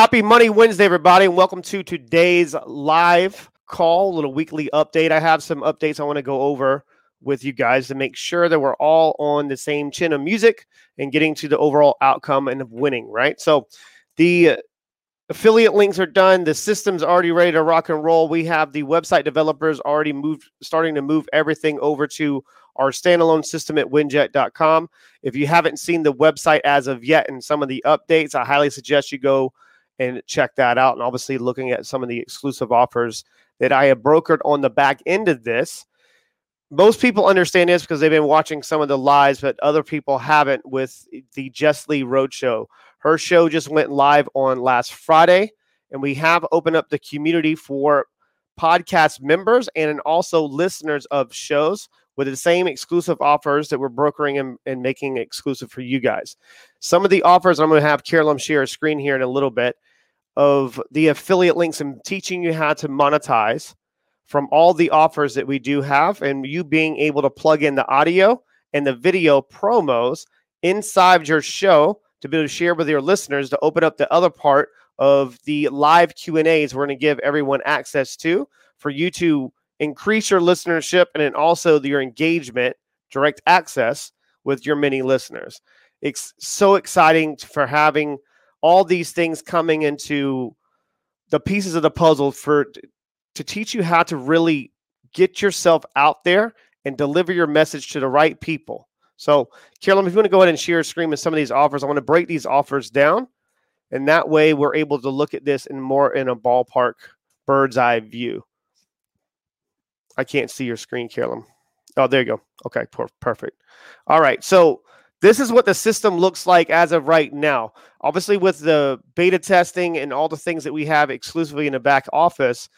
Happy Money Wednesday, everybody, and welcome to today's live call, little weekly update. I have some updates I want to go over with you guys to make sure that we're all on the same chin of music and getting to the overall outcome and of winning, right? So the affiliate links are done. The system's already ready to rock and roll. We have the website developers already moved, starting to move everything over to our standalone system at winject.com. If you haven't seen the website as of yet and some of the updates, I highly suggest you go and check that out. And obviously, looking at some of the exclusive offers that I have brokered on the back end of this. Most people understand this because they've been watching some of the lives, but other people haven't with the Jess Lee Roadshow. Her show just went live on last Friday, and we have opened up the community for podcast members and also listeners of shows with the same exclusive offers that we're brokering and, and making exclusive for you guys. Some of the offers I'm going to have Carolyn share a screen here in a little bit of the affiliate links and teaching you how to monetize from all the offers that we do have and you being able to plug in the audio and the video promos inside your show to be able to share with your listeners to open up the other part of the live q&a's we're going to give everyone access to for you to increase your listenership and then also your engagement direct access with your many listeners. It's so exciting for having all these things coming into the pieces of the puzzle for to teach you how to really get yourself out there and deliver your message to the right people. So, Carolyn, if you want to go ahead and share a screen with some of these offers, I want to break these offers down, and that way we're able to look at this in more in a ballpark bird's eye view. I can't see your screen, Carolyn. Oh, there you go. Okay, perfect. All right, so this is what the system looks like as of right now. Obviously, with the beta testing and all the things that we have exclusively in the back office,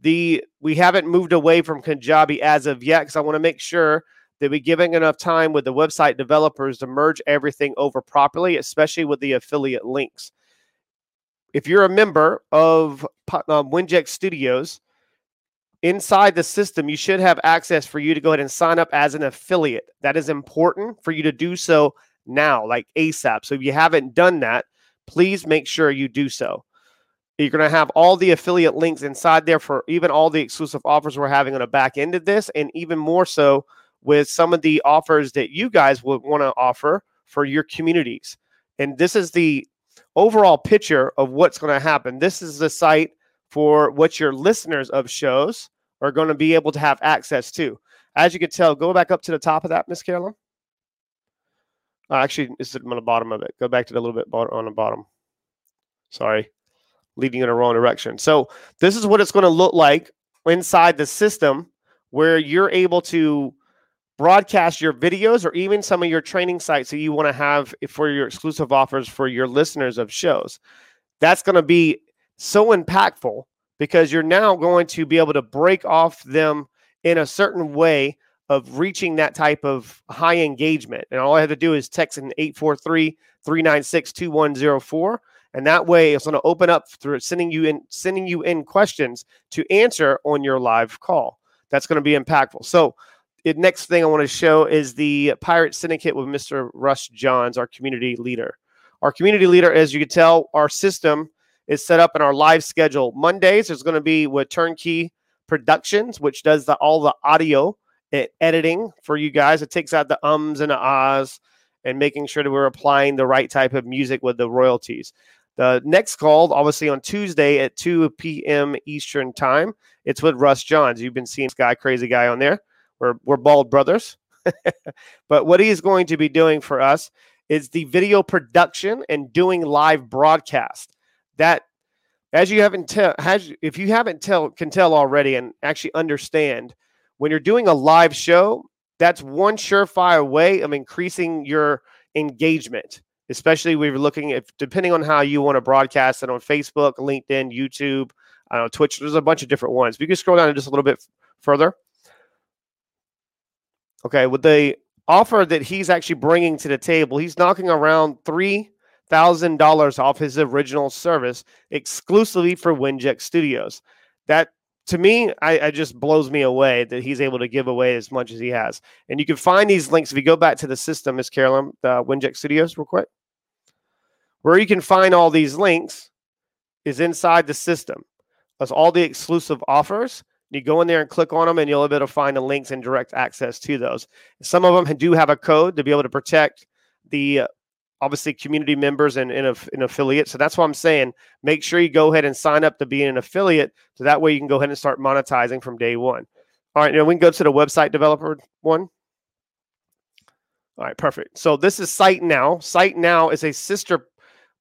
the we haven't moved away from Kajabi as of yet because I want to make sure that we're giving enough time with the website developers to merge everything over properly, especially with the affiliate links. If you're a member of um, Winject Studios, inside the system, you should have access for you to go ahead and sign up as an affiliate. That is important for you to do so now, like ASAP. So if you haven't done that, please make sure you do so. You're going to have all the affiliate links inside there for even all the exclusive offers we're having on the back end of this, and even more so with some of the offers that you guys would want to offer for your communities. And this is the overall picture of what's going to happen. This is the site for what your listeners of shows are going to be able to have access to. As you can tell, go back up to the top of that, Miss Carolyn. Uh, actually, it's on the bottom of it. Go back to the little bit on the bottom. Sorry, leading in the wrong direction. So this is what it's going to look like inside the system where you're able to broadcast your videos or even some of your training sites that you want to have for your exclusive offers for your listeners of shows. That's going to be so impactful because you're now going to be able to break off them in a certain way of reaching that type of high engagement. And all I have to do is text in 843 396 2104. And that way it's going to open up through sending you in sending you in questions to answer on your live call. That's going to be impactful. So the next thing I want to show is the Pirate Syndicate with Mr. Russ Johns, our community leader. Our community leader, as you can tell, our system is set up in our live schedule. Mondays is going to be with Turnkey Productions, which does the, all the audio and editing for you guys. It takes out the ums and the ahs and making sure that we're applying the right type of music with the royalties. The next call, obviously on Tuesday at 2 p.m. Eastern Time, it's with Russ Johns. You've been seeing this guy, Crazy Guy on there. We're, we're bald brothers. but what he's going to be doing for us is the video production and doing live broadcast that as you haven't tell has if you haven't tell can tell already and actually understand when you're doing a live show that's one surefire way of increasing your engagement especially when you're looking at depending on how you want to broadcast it on facebook linkedin youtube I know twitch there's a bunch of different ones. You can scroll down just a little bit further. Okay with the offer that he's actually bringing to the table he's knocking around three thousand dollars off his original service exclusively for Winject Studios. That to me, I, I, just blows me away that he's able to give away as much as he has. And you can find these links if you go back to the system, Miss Carolyn, the Winject Studios, real quick, where you can find all these links. is inside the system. That's all the exclusive offers. You go in there and click on them, and you'll be able to find the links and direct access to those. Some of them do have a code to be able to protect the uh, obviously community members and in an affiliate. So that's why I'm saying make sure you go ahead and sign up to be an affiliate. So that way you can go ahead and start monetizing from day one. All right, now we can go to the website developer one. All right, perfect. So this is Site Now. Site Now is a sister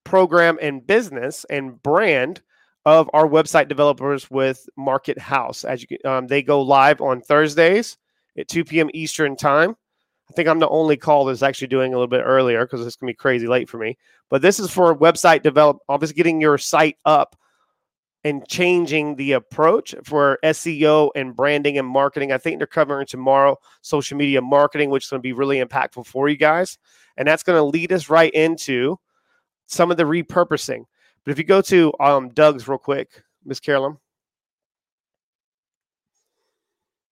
program and business and brand of our website developers with Market House. As you um, they go live on Thursdays at 2 p.m. Eastern time. I think I'm the only call that's actually doing a little bit earlier because it's gonna be crazy late for me. But this is for website develop, obviously getting your site up and changing the approach for SEO and branding and marketing. I think they're covering tomorrow social media marketing, which is going to be really impactful for you guys. And that's going to lead us right into some of the repurposing. But if you go to um, Doug's real quick, Miss Carolyn.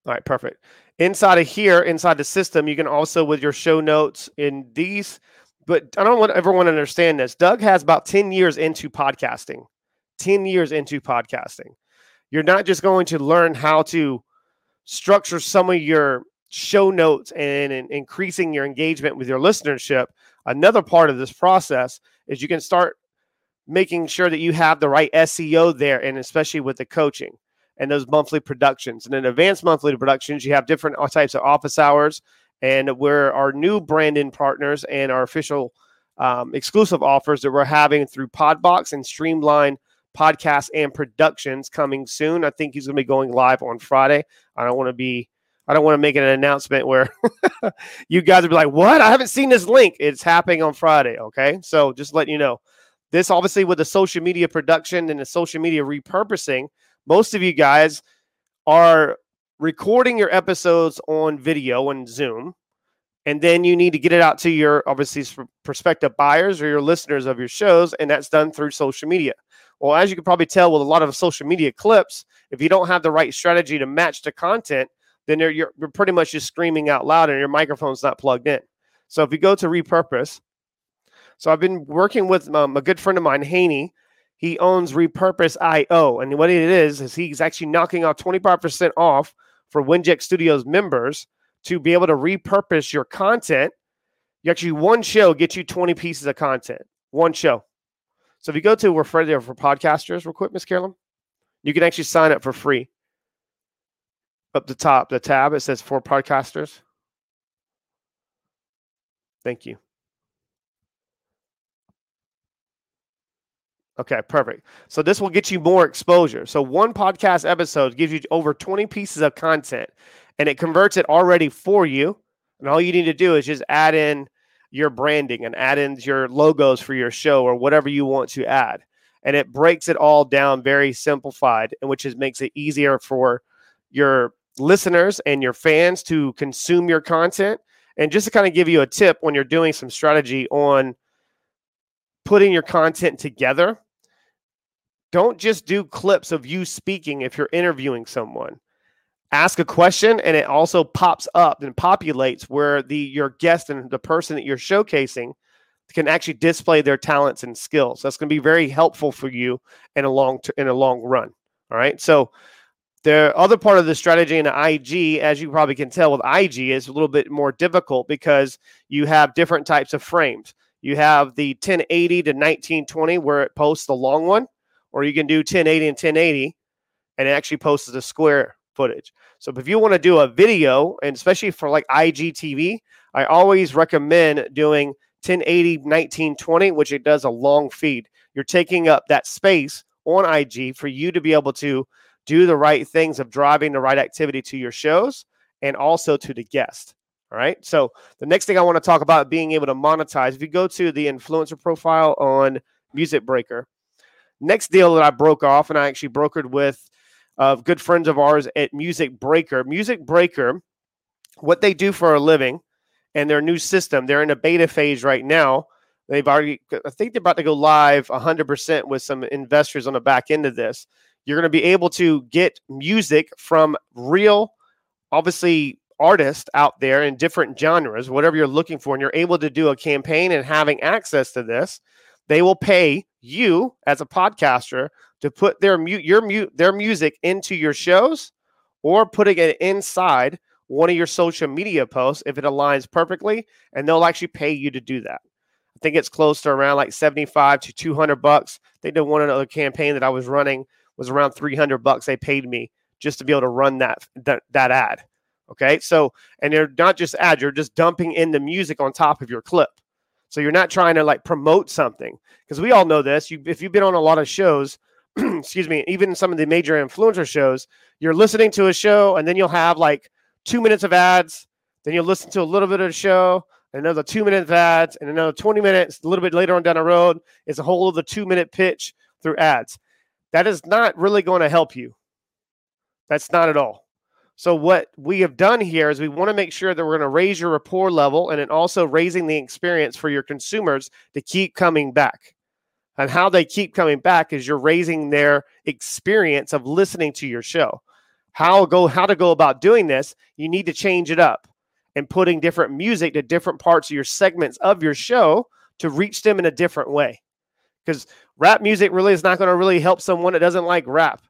All right, perfect. Inside of here, inside the system, you can also with your show notes in these. But I don't want everyone to understand this. Doug has about 10 years into podcasting. 10 years into podcasting. You're not just going to learn how to structure some of your show notes and, and increasing your engagement with your listenership. Another part of this process is you can start making sure that you have the right SEO there, and especially with the coaching and those monthly productions. And in advanced monthly productions, you have different types of office hours. And we're our new branding partners and our official um, exclusive offers that we're having through Podbox and Streamline podcasts and productions coming soon. I think he's going to be going live on Friday. I don't want to be I don't want to make an announcement where you guys will be like, "What? I haven't seen this link." It's happening on Friday, okay? So just let you know. This obviously with the social media production and the social media repurposing, most of you guys are recording your episodes on video and Zoom, and then you need to get it out to your obviously prospective buyers or your listeners of your shows, and that's done through social media. Well, as you can probably tell with a lot of social media clips, if you don't have the right strategy to match the content, then you're, you're pretty much just screaming out loud and your microphone's not plugged in. So if you go to repurpose, so I've been working with um, a good friend of mine, Hani. He owns Repurpose IO, and what it is is he's actually knocking off 25% off for Winject Studios members to be able to repurpose your content. You actually one show gets you 20 pieces of content. One show. So if you go to refer there for podcasters real quick, Miss Carolyn, you can actually sign up for free. Up the top, the tab, it says for podcasters. Thank you. Okay, perfect. So this will get you more exposure. So one podcast episode gives you over 20 pieces of content and it converts it already for you. And all you need to do is just add in your branding and add in your logos for your show or whatever you want to add. And it breaks it all down very simplified, and which is makes it easier for your listeners and your fans to consume your content. And just to kind of give you a tip when you're doing some strategy on putting your content together, don't just do clips of you speaking if you're interviewing someone ask a question and it also pops up and populates where the your guest and the person that you're showcasing can actually display their talents and skills. That's going to be very helpful for you in a long t- in a long run. All right. So the other part of the strategy in the IG, as you probably can tell with IG, is a little bit more difficult because you have different types of frames. You have the 1080 to 1920 where it posts the long one, or you can do 1080 and 1080 and it actually posts the square footage. So if you want to do a video, and especially for like IGTV, I always recommend doing 1080 1920, which it does a long feed. You're taking up that space on IG for you to be able to do the right things of driving the right activity to your shows and also to the guest. All right. So the next thing I want to talk about being able to monetize. If you go to the influencer profile on Music Breaker, next deal that I broke off and I actually brokered with of good friends of ours at Music Breaker. Music Breaker, what they do for a living and their new system, they're in a beta phase right now. They've already, I think they're about to go live 100% with some investors on the back end of this. You're going to be able to get music from real, obviously, artists out there in different genres, whatever you're looking for, and you're able to do a campaign and having access to this they will pay you as a podcaster to put their mute your mute their music into your shows or putting it inside one of your social media posts if it aligns perfectly and they'll actually pay you to do that. I think it's close to around like 75 to 200 bucks. They did one another campaign that i was running was around 300 bucks they paid me just to be able to run that that, that ad okay? So and they're not just ads you're just dumping in the music on top of your clip so you're not trying to like promote something because we all know this. You, if you've been on a lot of shows, excuse me, even some of the major influencer shows, you're listening to a show and then you'll have like two minutes of ads. Then you'll listen to a little bit of the show, another two minutes of ads, and another 20 minutes. A little bit later on down the road is a whole of the two minute pitch through ads. That is not really going to help you. That's not at all. So what we have done here is we want to make sure that we're going to raise your rapport level and then also raising the experience for your consumers to keep coming back. And how they keep coming back is you're raising their experience of listening to your show. How go how to go about doing this? You need to change it up and putting different music to different parts of your segments of your show to reach them in a different way. Because rap music really is not going to really help someone that doesn't like rap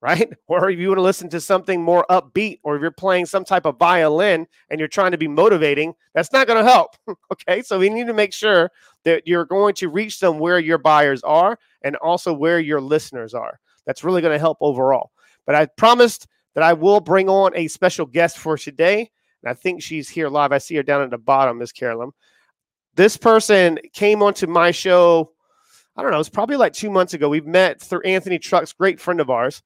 right? Or if you want to listen to something more upbeat, or if you're playing some type of violin and you're trying to be motivating, that's not going to help. okay. So we need to make sure that you're going to reach them where your buyers are and also where your listeners are. That's really going to help overall. But I promised that I will bring on a special guest for today. And I think she's here live. I see her down at the bottom, Miss Carolyn. This person came onto my show. I don't know, it's probably like two months ago. We've met through Anthony Trucks, great friend of ours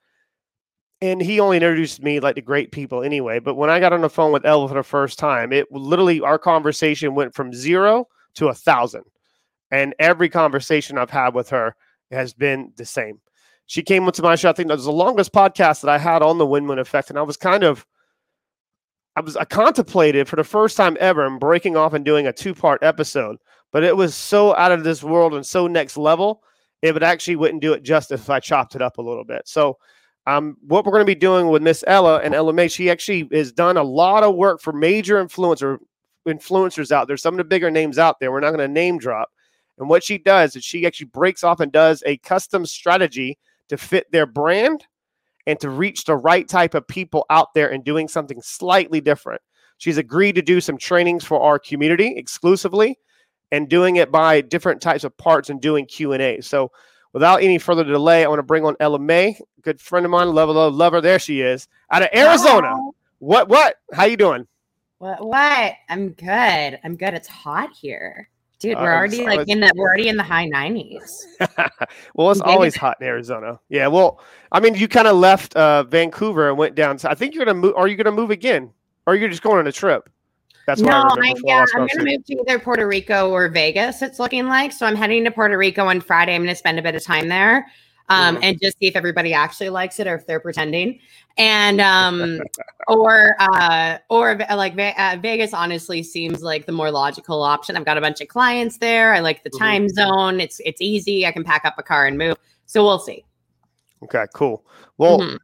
and he only introduced me like to great people anyway. But when I got on the phone with Ella for the first time, it literally our conversation went from zero to a thousand. And every conversation I've had with her has been the same. She came into my show. I think that was the longest podcast that I had on the Win Win Effect, and I was kind of, I was I contemplated for the first time ever and breaking off and doing a two part episode, but it was so out of this world and so next level, it would actually wouldn't do it justice if I chopped it up a little bit. So um, what we're going to be doing with Miss Ella and Ella Mae, she actually has done a lot of work for major influencer influencers out there, some of the bigger names out there. We're not going to name drop. And what she does is she actually breaks off and does a custom strategy to fit their brand and to reach the right type of people out there and doing something slightly different. She's agreed to do some trainings for our community exclusively and doing it by different types of parts and doing Q&A. So without any further delay, I want to bring on Ella Mae, good friend of mine, love, love, lover. There she is, out of Arizona. What? What? How you doing? What? What? I'm good. I'm good. It's hot here, dude. We're uh, already like in the we're already in the high 90s. well, it's always hot in Arizona. Yeah. Well, I mean, you kind of left uh, Vancouver and went down. So I think you're gonna move. Are you gonna move again? Or are you just going on a trip? That's no, I, yeah, I'm going to move to either Puerto Rico or Vegas. It's looking like so. I'm heading to Puerto Rico on Friday. I'm going to spend a bit of time there, um, mm-hmm. and just see if everybody actually likes it or if they're pretending. And um, or uh, or like uh, Vegas, honestly, seems like the more logical option. I've got a bunch of clients there. I like the mm-hmm. time zone. It's it's easy. I can pack up a car and move. So we'll see. Okay, cool. Well, mm-hmm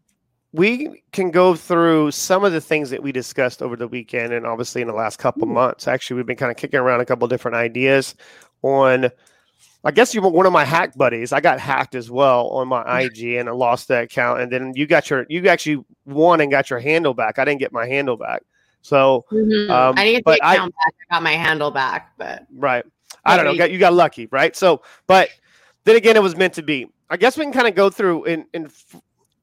we can go through some of the things that we discussed over the weekend and obviously in the last couple months. Actually, we've been kind of kicking around a couple different ideas on. I guess you were one of my hack buddies. I got hacked as well on my IG and I lost that account. And then you got your, you actually won and got your handle back. I didn't get my handle back. So mm-hmm. um, I didn't get the account I, back. I got my handle back, but right. I don't know. Got, you got lucky, right? So, but then again, it was meant to be. I guess we can kind of go through and, and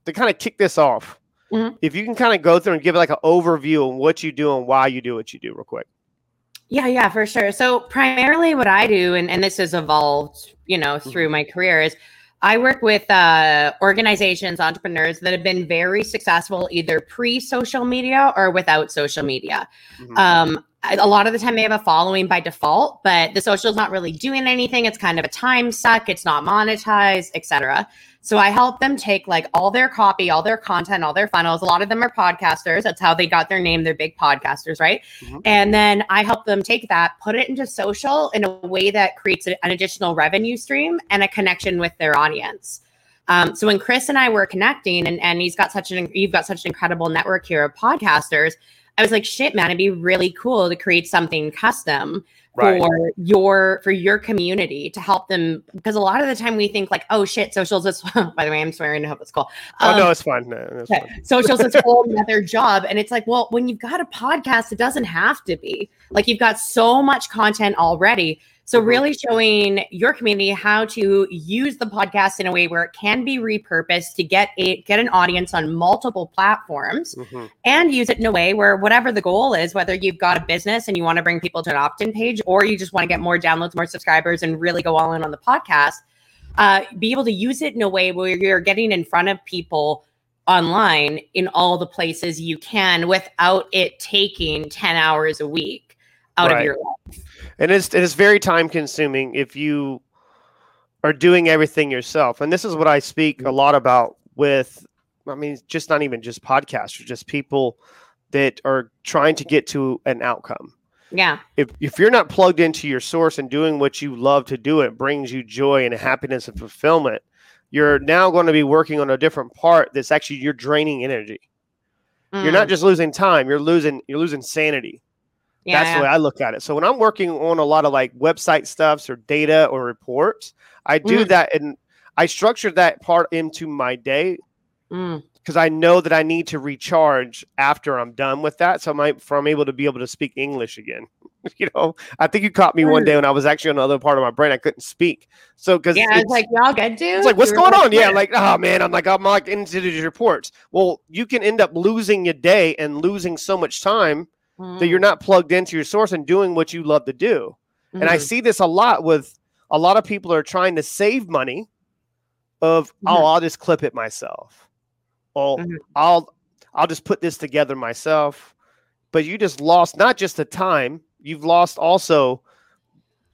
to kind of kick this off, mm-hmm. if you can kind of go through and give like an overview on what you do and why you do what you do, real quick. Yeah, yeah, for sure. So primarily, what I do, and and this has evolved, you know, through mm-hmm. my career, is I work with uh, organizations, entrepreneurs that have been very successful either pre social media or without social media. Mm-hmm. Um, a lot of the time they have a following by default, but the social is not really doing anything. It's kind of a time suck. It's not monetized, etc. So I help them take like all their copy, all their content, all their funnels. A lot of them are podcasters. That's how they got their name. They're big podcasters, right? Mm-hmm. And then I help them take that, put it into social in a way that creates an additional revenue stream and a connection with their audience. Um, so when Chris and I were connecting, and, and he's got such an you've got such an incredible network here of podcasters, I was like, shit, man, it'd be really cool to create something custom Right. for your for your community to help them because a lot of the time we think like oh shit socials is by the way i'm swearing i hope it's cool oh Um, no, it's fine. No, it's Okay. fine. Socials is whole another job. And it's like, well, when you've got a podcast, it doesn't have to be. Like you've got so much content already. So Mhm. really showing your community how to use the podcast in a way where it can be repurposed to get a get an audience on multiple platforms Mhm. and use it in a way where whatever the goal is, whether you've got a business and you want to bring people to an opt-in page or you just want to get more downloads, more subscribers and really go all in on the podcast, uh, be able to use it in a way where you're getting in front of people online in all the places you can without it taking 10 hours a week out Right. of your life. and it's it is very time consuming if you are doing everything yourself and this is what i speak a lot about with i mean just not even just podcasters just people that are trying to get to an outcome Yeah. if, if you're not plugged into your source and doing what you love to do it brings you joy and happiness and fulfillment you're now going to be working on a different part that's actually you're draining energy you're not Mm. just losing time you're losing you're losing sanity yeah, that's the way I look at it. So when I'm working on a lot of like website stuffs or data or reports, I do Mm. that and I structure that part into my day Mm. because I know that I need to recharge after I'm done with that. So I'm, for I'm able to be able to speak English again. you know, I think you caught me one Mm. day when I was actually on the other part of my brain. I couldn't speak. So because Yeah, I was like, y'all good, dude? it's like, what's going on? Yeah, "Yeah." like, oh man, I'm like, I'm like into these reports. Well, you can end up losing your day and losing so much time that you're not plugged into your source and doing what you love to do. And I Mhm. see this a lot with a lot of people are trying to save money of oh Mhm. I'll just clip it myself. Oh. I'll I'll just put this together myself. But you just lost not just the time, you've lost also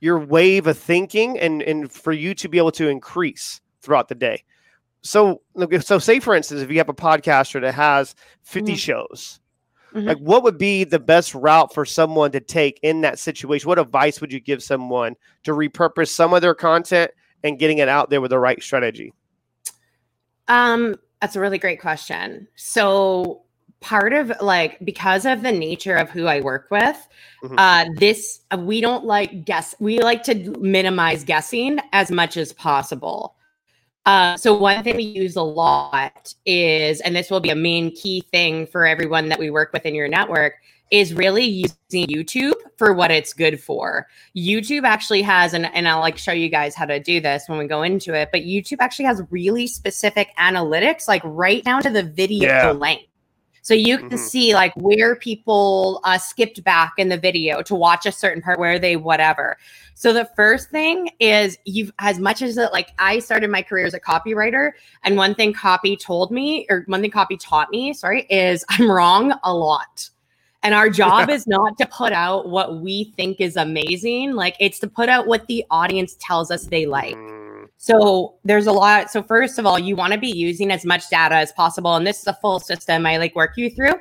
your wave of thinking and and for you to be able to increase throughout the day. So look, so say for instance if you have a podcaster that has 50 Mhm. shows Mhm. like what would be the best route for someone to take in that situation what advice would you give someone to repurpose some of their content and getting it out there with the right strategy Um, that's a really great question. So part of like because of the nature of who I work with, Mhm. uh this we don't like guess we like to minimize guessing as much as possible. Uh, so one thing we use a lot is, and this will be a main key thing for everyone that we work with in your network, is really using YouTube for what it's good for. YouTube actually has, and, and I'll like show you guys how to do this when we go into it, but YouTube actually has really specific analytics, like right down to the video Yeah. length. So you can Mhm. see like where people uh, skipped back in the video to watch a certain part, where they whatever. So the first thing is you've as much as it like I started my career as a copywriter, and one thing copy told me, or one thing copy taught me, sorry, is I'm wrong a lot. And our job is not to put out what we think is amazing. Like it's to put out what the audience tells us they like. Mm, So there's a lot. So first of all, you want to be using as much data as possible, and this is a full system I like work you through.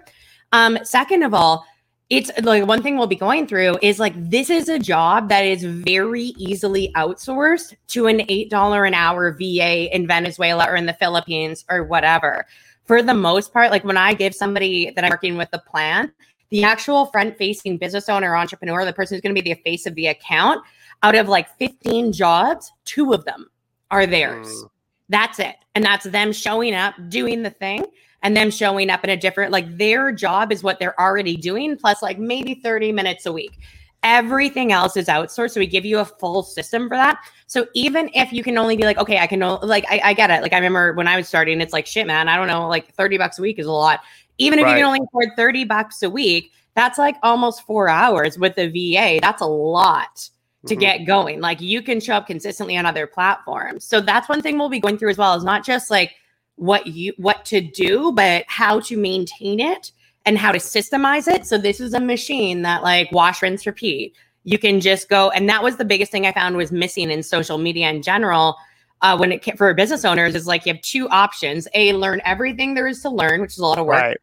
Um, second of all, it's like one thing we'll be going through is like this is a job that is very easily outsourced to an eight dollar an hour VA in Venezuela or in the Philippines or whatever. For the most part, like when I give somebody that I'm working with the plan, the actual front facing business owner, entrepreneur, the person who's going to be the face of the account, out of like 15 jobs, two of them are theirs. Mm. That's it. And that's them showing up, doing the thing, and them showing up in a different, like their job is what they're already doing, plus like maybe 30 minutes a week. Everything else is outsourced. So we give you a full system for that. So even if you can only be like, okay, I can, like, I, I get it. Like, I remember when I was starting, it's like, shit, man, I don't know, like 30 bucks a week is a lot. Even if you can only afford 30 bucks a week, that's like almost four hours with the VA. That's a lot to Mhm. get going. Like you can show up consistently on other platforms. So that's one thing we'll be going through as well is not just like what you what to do, but how to maintain it and how to systemize it. So this is a machine that like wash, rinse, repeat. You can just go, and that was the biggest thing I found was missing in social media in general. Uh, when it came for business owners, is like you have two options: a learn everything there is to learn, which is a lot of work, right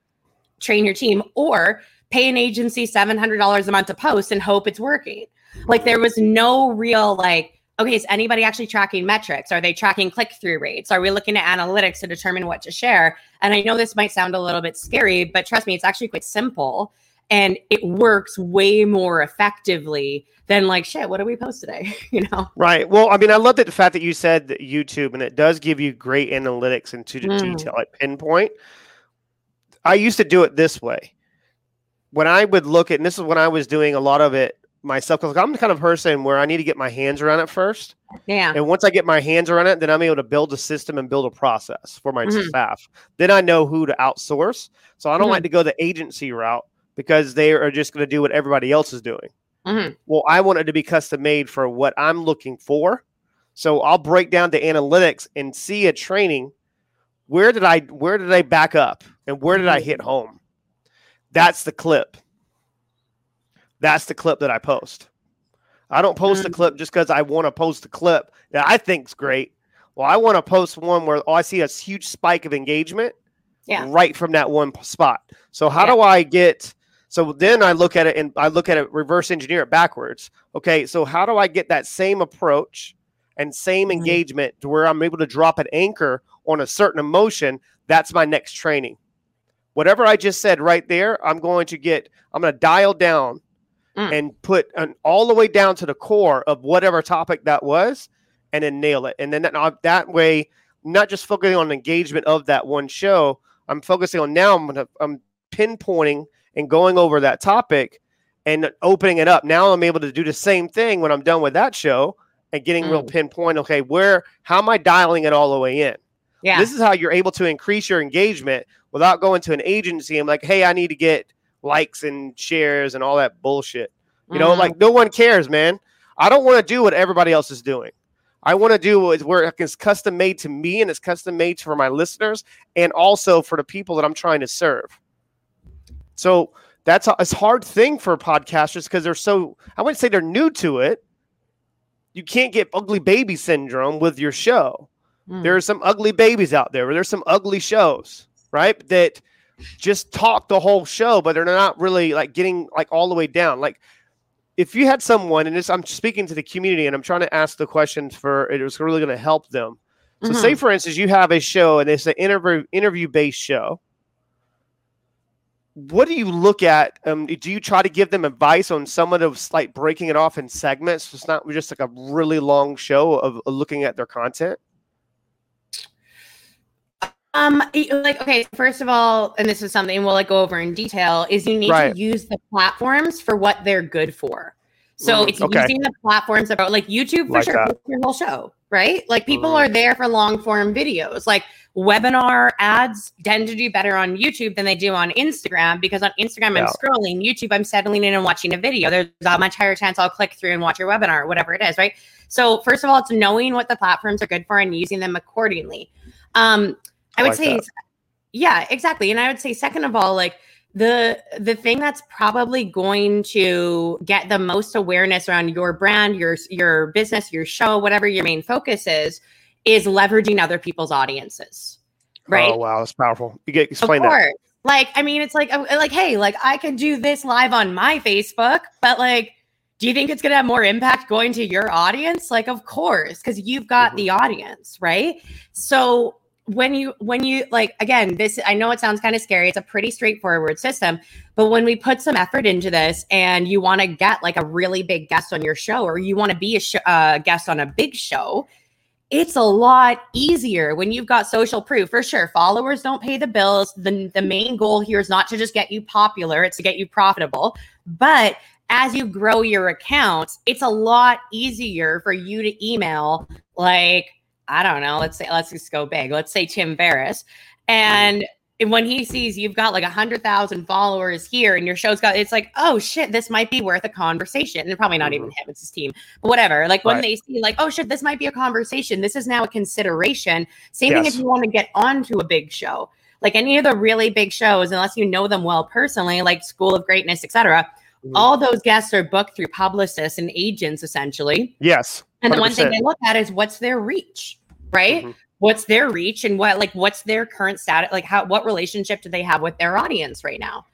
train your team, or pay an agency seven hundred dollars a month to post and hope it's working. Like there was no real like, okay, is anybody actually tracking metrics? Are they tracking click through rates? Are we looking at analytics to determine what to share? And I know this might sound a little bit scary, but trust me, it's actually quite simple. and it works way more effectively than like shit what do we post today you know right well i mean i love that the fact that you said that youtube and it does give you great analytics into the Mm. detail like pinpoint i used to do it this way when i would look at and this is when i was doing a lot of it myself because i'm the kind of person where i need to get my hands around it first yeah and once i get my hands around it then i'm able to build a system and build a process for my Mhm. staff then i know who to outsource so i don't Mhm. like to go the agency route because they are just going to do what everybody else is doing Mhm. well, I want it to be custom made for what I'm looking for. So I'll break down the analytics and see a training. Where did I where did I back up and where did I hit home? That's the clip. That's the clip that I post. I don't post a Mm. clip just because I want to post a clip that I think's great. Well, I want to post one where oh, I see a huge spike of engagement Yeah. right from that one spot. So how Yeah. do I get so then I look at it and I look at it reverse engineer it backwards. Okay, so how do I get that same approach and same Mhm. engagement to where I'm able to drop an anchor on a certain emotion? That's my next training. Whatever I just said right there, I'm going to get I'm going to dial down Mm. and put an, all the way down to the core of whatever topic that was and then nail it. And then that, that way not just focusing on engagement of that one show, I'm focusing on now I'm gonna, I'm pinpointing and going over that topic and opening it up. Now I'm able to do the same thing when I'm done with that show and getting real Mm. pinpoint. Okay, where how am I dialing it all the way in? yeah This is how you're able to increase your engagement without going to an agency and like, hey, I need to get likes and shares and all that bullshit. You know, Mhm. like no one cares, man. I don't want to do what everybody else is doing. I want to do what is where it's custom made to me and it's custom made for my listeners and also for the people that I'm trying to serve. So that's a, it's a hard thing for podcasters because they're so I wouldn't say they're new to it. You can't get ugly baby syndrome with your show. Mm. There are some ugly babies out there. There's some ugly shows, right? That just talk the whole show, but they're not really like getting like all the way down. Like if you had someone, and this, I'm speaking to the community, and I'm trying to ask the questions for it was really going to help them. So, say Mhm. for instance, you have a show, and it's an interview interview based show. What do you look at? Um, do you try to give them advice on some of like breaking it off in segments? So it's not just like a really long show of looking at their content. Um, like okay, first of all, and this is something we'll like go over in detail, is you need Right. to use the platforms for what they're good for. So Mm, it's okay. using the platforms about like YouTube for Like sure, that. your whole show, right? Like people Mhm. are there for long form videos. Like webinar ads tend to do better on YouTube than they do on Instagram because on Instagram Yeah. I'm scrolling, YouTube I'm settling in and watching a video. There's a much higher chance I'll click through and watch your webinar, whatever it is, right? So first of all, it's knowing what the platforms are good for and using them accordingly. Um, I would like say that. yeah exactly and i would say second of all like the the thing that's probably going to get the most awareness around your brand your your business your show whatever your main focus is is leveraging other people's audiences right Oh wow, that's powerful. You get explain of that. course. Like, I mean, it's like, uh, like, hey, like I can do this live on my Facebook, but like, do you think it's gonna have more impact going to your audience? Like, of course, because you've got Mhm. the audience, right? So when you when you like again this i know it sounds kind of scary it's a pretty straightforward system but when we put some effort into this and you want to get like a really big guest on your show or you want to be a sh- uh, guest on a big show it's a lot easier when you've got social proof for sure followers don't pay the bills the, the main goal here is not to just get you popular it's to get you profitable but as you grow your accounts it's a lot easier for you to email like i don't know let's say let's just go big let's say tim ferriss. And when he sees you've got like a hundred thousand followers here and your show's got it's like oh shit this might be worth a conversation. And probably not even him it's his team but whatever like when Right. they see like oh shit this might be a conversation this is now a consideration same thing if you want to get onto a big show like any of the really big shows unless you know them well personally like school of greatness etc Mhm. all those guests are booked through publicists and agents essentially. Yes. and the one thing they look at is what's their reach right Mhm. what's their reach and what like what's their current status like how what relationship do they have with their audience right now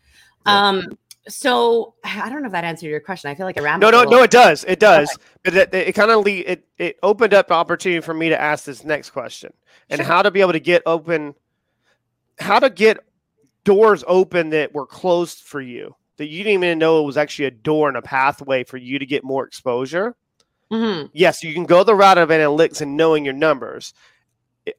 Yeah. um so i don't know if that answered your question i feel like i rambled No, no, no. It does. It does. But it, it kind of le- it it opened up the opportunity for me to ask this next question and Sure. how to be able to get open, how to get doors open that were closed for you. that you didn't even know it was actually a door and a pathway for you to get more exposure. Mhm. Yes, you can go the route of analytics and knowing your numbers.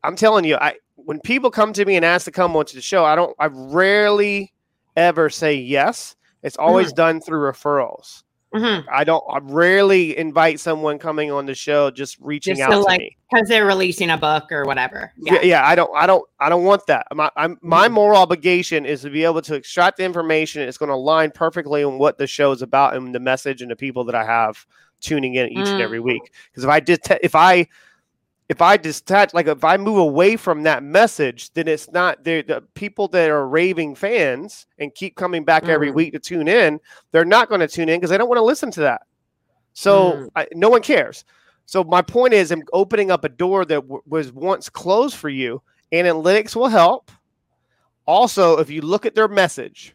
I'm telling you, I when people come to me and ask to come onto the show, I don't I rarely ever say yes. It's always done through referrals. Mhm. I don't I rarely invite someone coming on the show just reaching Just out to, like, me. because they're releasing a book or whatever. Yeah. yeah, I don't, I don't, I don't want that. My, I'm, my Mhm. moral obligation is to be able to extract the information. It's going to align perfectly on what the show is about and the message and the people that I have tuning in each and every Mm. week. Because if I did, if I, if I detach, like if I move away from that message, then it's not the, people that are raving fans and keep coming back every Mm. week to tune in. They're not going to tune in because they don't want to listen to that. So Mm. I, no one cares. So my point is, I'm opening up a door that w- was once closed for you. Analytics will help. Also, if you look at their message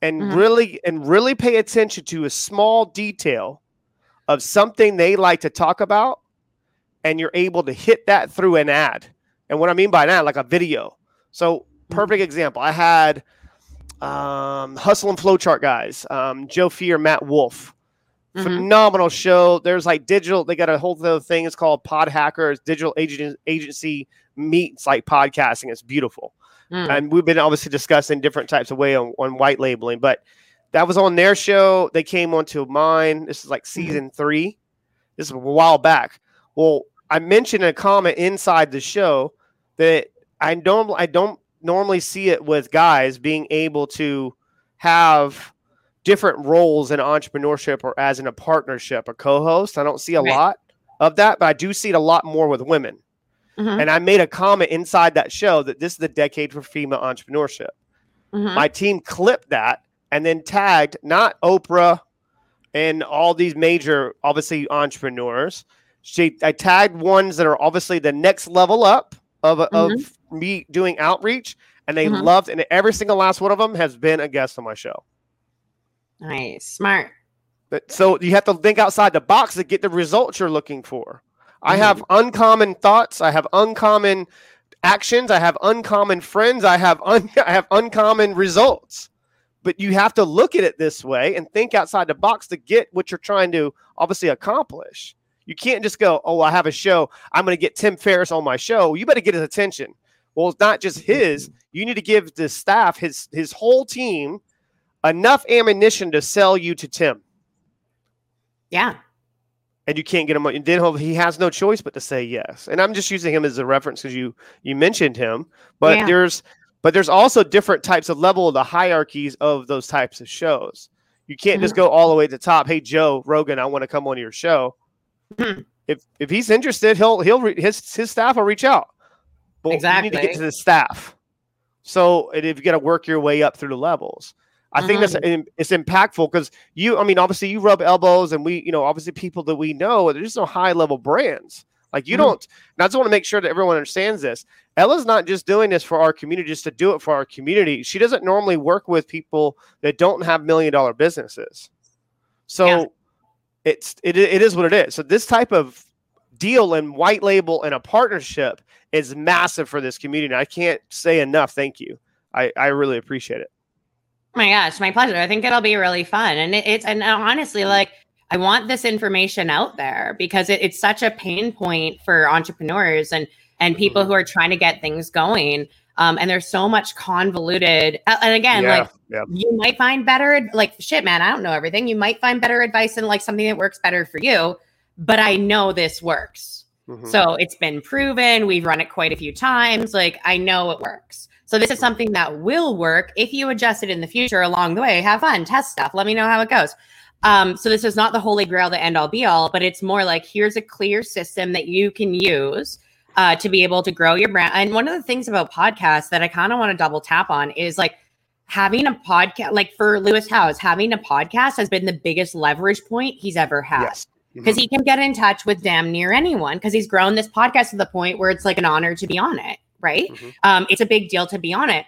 and Mhm. really and really pay attention to a small detail of something they like to talk about, and you're able to hit that through an ad. And what I mean by that, like a video. So perfect example. I had um, Hustle and Flowchart guys, um, Joe Fier, Matt Wolfe Mhm. phenomenal show. There's like digital. They got a whole other thing. It's called Pod Hackers. Digital agency meets like podcasting. It's beautiful. Mm. And we've been obviously discussing different types of way on, on white labeling, but that was on their show. They came onto mine. This is like season three. This is a while back. Well, I mentioned a comment inside the show that I don't I don't normally see it with guys being able to have different roles in entrepreneurship or as in a partnership, a co-host. I don't see a Right. lot of that, but I do see it a lot more with women. Mhm. And I made a comment inside that show that this is the decade for female entrepreneurship. Mhm. My team clipped that and then tagged not Oprah and all these major, obviously, entrepreneurs. She, I tagged ones that are obviously the next level up of, of me doing outreach, and they Mhm. loved, and every single last one of them has been a guest on my show. Nice, smart. But- So you have to think outside the box to get the results you're looking for. I Mm-hmm. have uncommon thoughts. I have uncommon actions. I have uncommon friends. I have un- I have uncommon results. But you have to look at it this way and think outside the box to get what you're trying to obviously accomplish. You can't just go, "Oh, I have a show. I'm going to get Tim Ferriss on my show." You better get his attention. Well, it's not just his. You need to give the staff his his whole team enough ammunition to sell you to Tim Yeah. and you can't get him. And then he'll- has no choice but to say yes. And I'm just using him as a reference because you you mentioned him. But Yeah. there's but there's also different types of level of the hierarchies of those types of shows. You can't just Mm-hmm. go all the way to the top. Hey Joe Rogan, I want to come on your show. If if he's interested, he'll he'll re- his his staff will reach out. But you need to get to the staff. So if you got to work your way up through the levels. I think that's Mm-hmm. it's impactful because you, I mean, obviously you rub elbows, and we, you know, obviously people that we know, they're just no high level brands. Like you Mhm. don't. And I just want to make sure that everyone understands this. Ella's not just doing this for our community, just to do it for our community. She doesn't normally work with people that don't have million dollar businesses. So Yeah. It's it, it is what it is. So this type of deal and white label and a partnership is massive for this community. And I can't say enough. Thank you. I, I really appreciate it. Oh my gosh, my pleasure. I think it'll be really fun. And it, it's, and honestly, like, I want this information out there because it, it's such a pain point for entrepreneurs and, and people mm-hmm. who are trying to get things going. Um, and there's so much convoluted. And again, yeah, like, yeah. you might find better, like, shit, man, I don't know everything. You might find better advice and like something that works better for you. But I know this works. Mhm. So it's been proven. We've run it quite a few times. Like I know it works. So this is something that will work if you adjust it in the future along the way. Have fun, test stuff. Let me know how it goes. Um, so this is not the holy grail, the end all be all, but it's more like here's a clear system that you can use uh, to be able to grow your brand. And one of the things about podcasts that I kind of want to double tap on is like having a podcast, like for Lewis Howes, having a podcast has been the biggest leverage point he's ever had yes. because he can get in touch with damn near anyone because he's grown this podcast to the point where it's like an honor to be on it right Mhm. um it's a big deal to be on it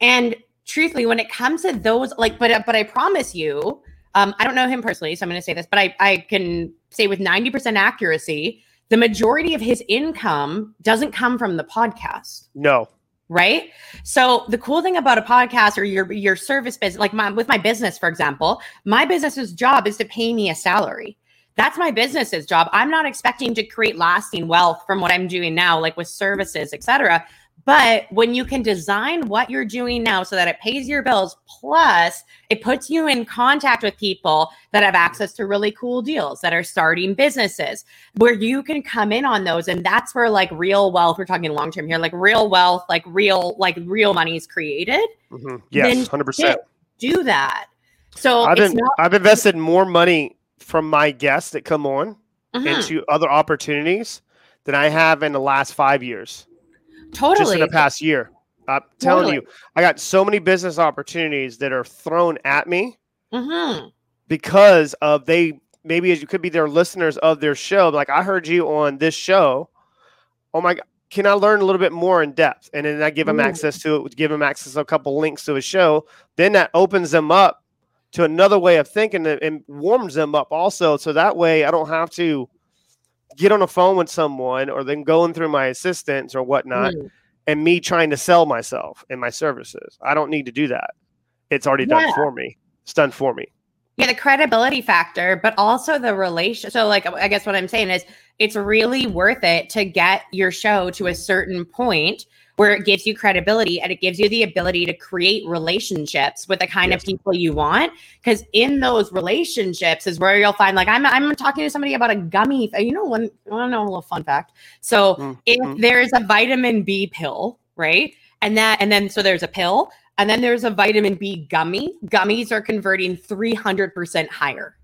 and truthfully when it comes to those like but but i promise you um i don't know him personally so i'm going to say this but i i can say with 90% accuracy the majority of his income doesn't come from the podcast No. right? So the cool thing about a podcast or your your service business, like my with my business, for example, my business's job is to pay me a salary. That's my business's job. I'm not expecting to create lasting wealth from what I'm doing now, like with services, etc. But when you can design what you're doing now so that it pays your bills, plus it puts you in contact with people that have access to really cool deals that are starting businesses where you can come in on those. And that's where like real wealth, we're talking long term here, like real wealth, like real, like real money is created. Mm-hmm. Yes, 100%. Do that. So I've, been, not- I've invested more money from my guests that come on mm-hmm. into other opportunities than I have in the last five years. Totally. Just in the past year. I'm telling totally. you, I got so many business opportunities that are thrown at me mm-hmm. because of they maybe as you could be their listeners of their show. Like I heard you on this show. Oh my God, can I learn a little bit more in depth? And then I give them Ooh. access to it, give them access to a couple links to a show. Then that opens them up to another way of thinking and warms them up also. So that way I don't have to get on the phone with someone or then going through my assistants or whatnot mm. and me trying to sell myself and my services. I don't need to do that. It's already yeah. done for me. It's done for me. Yeah, the credibility factor, but also the relation. So, like, I guess what I'm saying is it's really worth it to get your show to a certain point where it gives you credibility and it gives you the ability to create relationships with the kind yes. of people you want. Because in those relationships is where you'll find, like, I'm I'm talking to somebody about a gummy. You know, one I don't know a little fun fact. So mm-hmm. if there's a vitamin B pill, right, and that and then so there's a pill. And then there's a vitamin B gummy. Gummies are converting 300% higher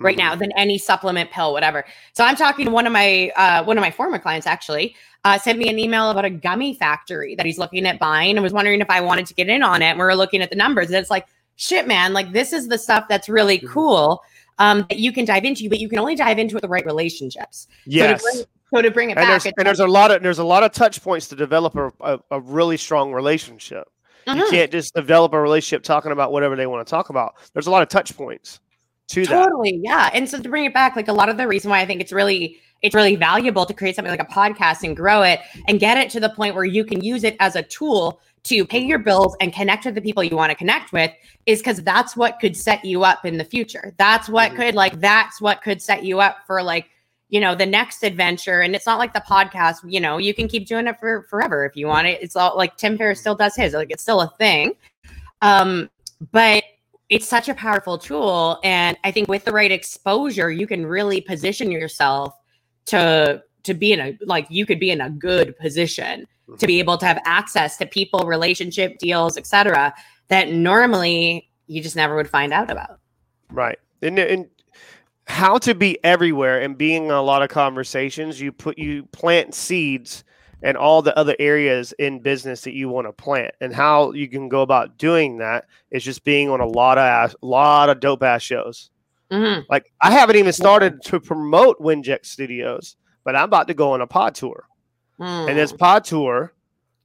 right now mm-hmm. than any supplement pill whatever. So i'm talking to one of my uh, one of my former clients actually uh, sent me an email about a gummy factory that he's looking at buying and was wondering if i wanted to get in on it. And we were looking at the numbers and it's like shit man like this is the stuff that's really mm-hmm. cool um, that you can dive into but you can only dive into with the right relationships. Yes so to bring, so to bring it and back there's, and there's a lot of there's a lot of touch points to develop a, a, a really strong relationship. Mm-hmm. you can't just develop a relationship talking about whatever they want to talk about. There's a lot of touch points to totally that. yeah and so to bring it back like a lot of the reason why i think it's really it's really valuable to create something like a podcast and grow it and get it to the point where you can use it as a tool to pay your bills and connect with the people you want to connect with is because that's what could set you up in the future that's what mm-hmm. could like that's what could set you up for like you know the next adventure and it's not like the podcast you know you can keep doing it for forever if you want it it's all like tim ferriss still does his like it's still a thing um but it's such a powerful tool. And I think with the right exposure, you can really position yourself to to be in a like you could be in a good position to mm-hmm. be able to have access to people, relationship deals, etc. that normally you just never would find out about. Right. And, and how to be everywhere and being in a lot of conversations, you put you plant seeds and all the other areas in business that you want to plant. And how you can go about doing that is just being on a lot of ass, lot of dope ass shows. Mm-hmm. Like I haven't even started to promote Winject Studios, but I'm about to go on a pod tour, mm. and this mm. pod tour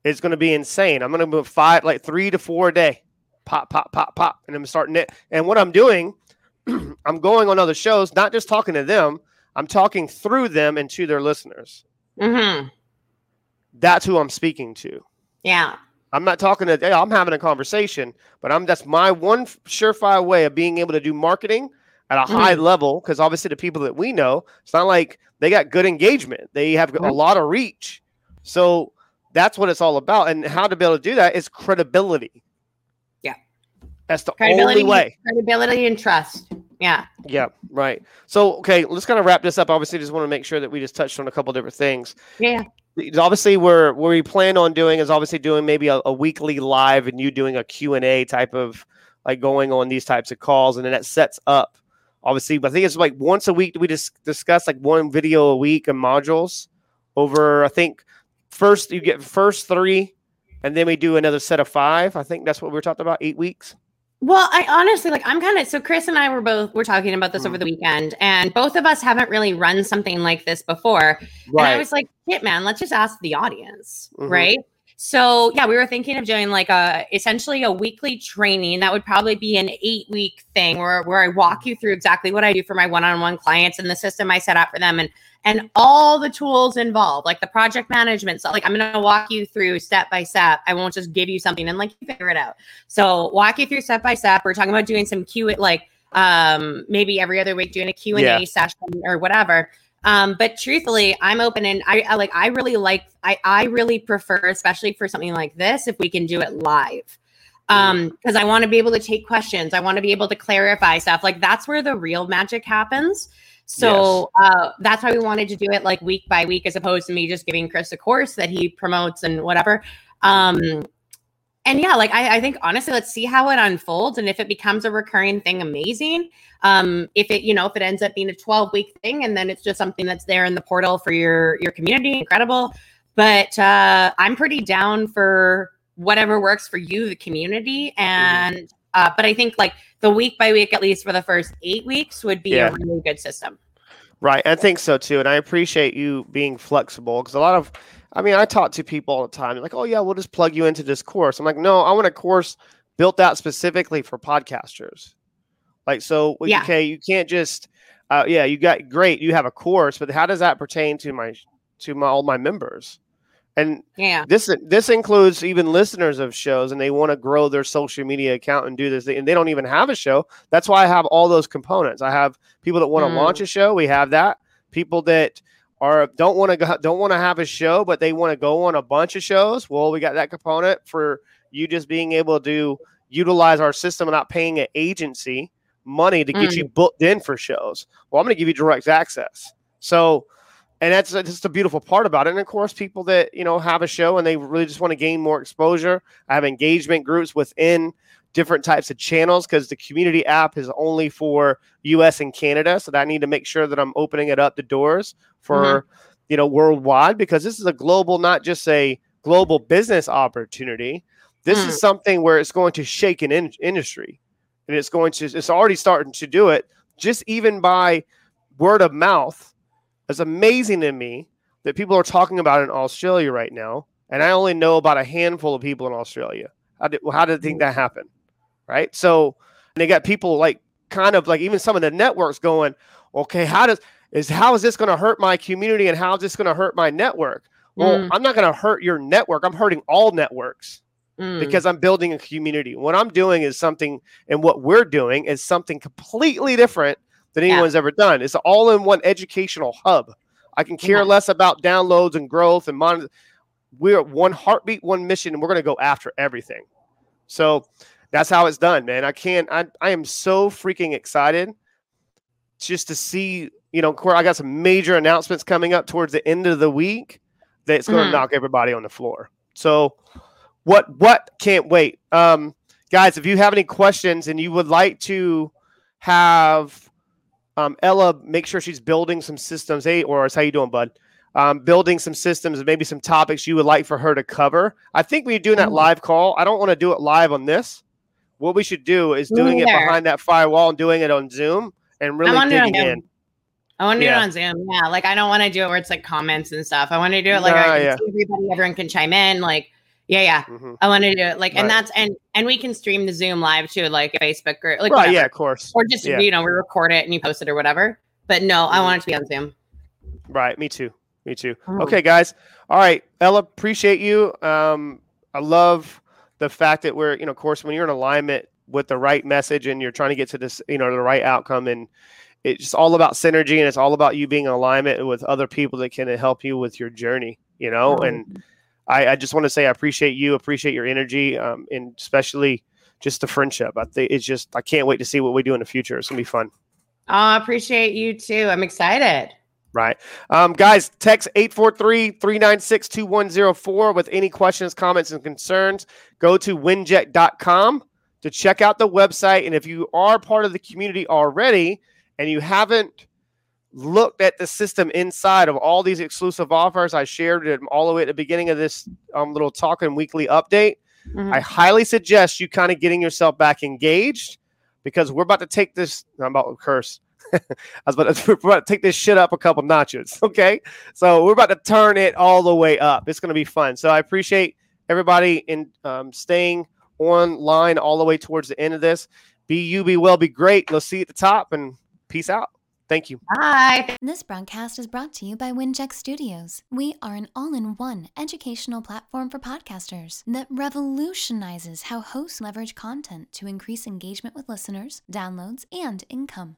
is going to be insane. I'm going to move five, like three to four a day, pop, pop, pop, pop, and I'm starting it. And what I'm doing, I'm going on other shows, not just talking to them. I'm talking through them and to their listeners. Mm-hmm that's who I'm speaking to. Yeah. I'm not talking to, hey, I'm having a conversation, but I'm that's my one surefire way of being able to do marketing at a mm. high level. Because obviously, the people that we know, it's not like they got good engagement, they have mm. a lot of reach. So that's what it's all about. And how to be able to do that is credibility. Yeah. That's the only way. Credibility and trust. Yeah. Yeah. Right. So, okay, let's kind of wrap this up. Obviously, just want to make sure that we just touched on a couple different things. Yeah obviously we're what we plan on doing is obviously doing maybe a, a weekly live and you doing a q&a type of like going on these types of calls and then that sets up obviously but i think it's like once a week we just discuss like one video a week and modules over i think first you get first three and then we do another set of five. I think that's what we are talking about eight weeks well, I honestly like I'm kind of so Chris and I were both we're talking about this mm. over the weekend and both of us haven't really run something like this before. Right. And I was like, "Shit, man, let's just ask the audience." Mm-hmm. Right? So yeah, we were thinking of doing like a essentially a weekly training. That would probably be an eight week thing where where I walk you through exactly what I do for my one on one clients and the system I set up for them and and all the tools involved, like the project management. So like I'm gonna walk you through step by step. I won't just give you something and like you figure it out. So walk you through step by step. We're talking about doing some Q like um maybe every other week doing a Q&A yeah. session or whatever um, but truthfully, I'm open and I, I, like I really like I I really prefer, especially for something like this, if we can do it live. Um, because I want to be able to take questions. I want to be able to clarify stuff. Like that's where the real magic happens. So yes. uh, that's why we wanted to do it like week by week, as opposed to me just giving Chris a course that he promotes and whatever. Um, and yeah, like I, I, think honestly, let's see how it unfolds. And if it becomes a recurring thing, amazing. Um, if it, you know, if it ends up being a 12 week thing and then it's just something that's there in the portal for your your community, incredible. But uh I'm pretty down for whatever works for you, the community. Mm-hmm. And uh, but I think like the week by week, at least for the first eight weeks, would be yeah. a really good system. Right. I think so too. And I appreciate you being flexible because a lot of I mean, I talk to people all the time. like, oh yeah, we'll just plug you into this course. I'm like, no, I want a course built out specifically for podcasters. Like, so yeah. okay, you can't just, uh, yeah, you got great, you have a course, but how does that pertain to my to my all my members? And yeah, this this includes even listeners of shows, and they want to grow their social media account and do this, and they don't even have a show. That's why I have all those components. I have people that want to mm. launch a show. We have that. People that or don't want to go, don't want to have a show, but they want to go on a bunch of shows. Well, we got that component for you just being able to utilize our system without paying an agency money to get mm. you booked in for shows. Well, I'm going to give you direct access. So, and that's just a beautiful part about it. And of course, people that you know have a show and they really just want to gain more exposure. I have engagement groups within different types of channels because the community app is only for US and Canada. So I need to make sure that I'm opening it up the doors for mm-hmm. you know worldwide because this is a global, not just a global business opportunity. This mm. is something where it's going to shake an in- industry, and it's going to it's already starting to do it just even by word of mouth. It's amazing to me that people are talking about in Australia right now, and I only know about a handful of people in Australia. How did, how did think that happen? Right? So they got people like kind of like even some of the networks going, okay, how does is how is this going to hurt my community and how is this going to hurt my network? Well, mm. I'm not going to hurt your network. I'm hurting all networks mm. because I'm building a community. What I'm doing is something, and what we're doing is something completely different than anyone's yeah. ever done. It's all in one educational hub. I can care yeah. less about downloads and growth and monitor. We're one heartbeat, one mission, and we're going to go after everything. So that's how it's done, man. I can't. I I am so freaking excited just to see. You know, I got some major announcements coming up towards the end of the week that's going to mm-hmm. knock everybody on the floor. So, what what can't wait, um, guys? If you have any questions and you would like to have um, Ella make sure she's building some systems, hey, or how you doing, bud? Um, building some systems, and maybe some topics you would like for her to cover. I think we're doing that mm-hmm. live call. I don't want to do it live on this. What we should do is doing it behind that firewall and doing it on Zoom and really digging in. I want to yeah. do it on Zoom. Yeah. Like I don't want to do it where it's like comments and stuff. I want to do it like can yeah. everybody, everyone can chime in. Like, yeah, yeah. Mm-hmm. I want to do it like, right. and that's and and we can stream the Zoom live too, like a Facebook group, like right, yeah, of course, or just yeah. you know we record it and you post it or whatever. But no, mm-hmm. I want it to be on Zoom. Right, me too, me too. Oh. Okay, guys. All right, Ella, appreciate you. Um, I love the fact that we're, you know, of course, when you're in alignment with the right message and you're trying to get to this, you know, the right outcome, and it's just all about synergy and it's all about you being in alignment with other people that can help you with your journey, you know. And I, I, just want to say I appreciate you, appreciate your energy, um, and especially just the friendship. I think it's just I can't wait to see what we do in the future. It's gonna be fun. Oh, I appreciate you too. I'm excited. Right. Um, guys, text 843-396-2104 with any questions, comments, and concerns. Go to winject.com to check out the website. And if you are part of the community already and you haven't looked at the system inside of all these exclusive offers, I shared it all the way at the beginning of this um, little talk and weekly update. Mm-hmm. I highly suggest you kind of getting yourself back engaged because we're about to take this. I'm about to curse. I was about to, we're about to take this shit up a couple notches. Okay. So we're about to turn it all the way up. It's going to be fun. So I appreciate everybody in um, staying online all the way towards the end of this. Be you, be well, be great. Let's see you at the top and peace out. Thank you. Bye. This broadcast is brought to you by Winject Studios. We are an all in one educational platform for podcasters that revolutionizes how hosts leverage content to increase engagement with listeners, downloads, and income.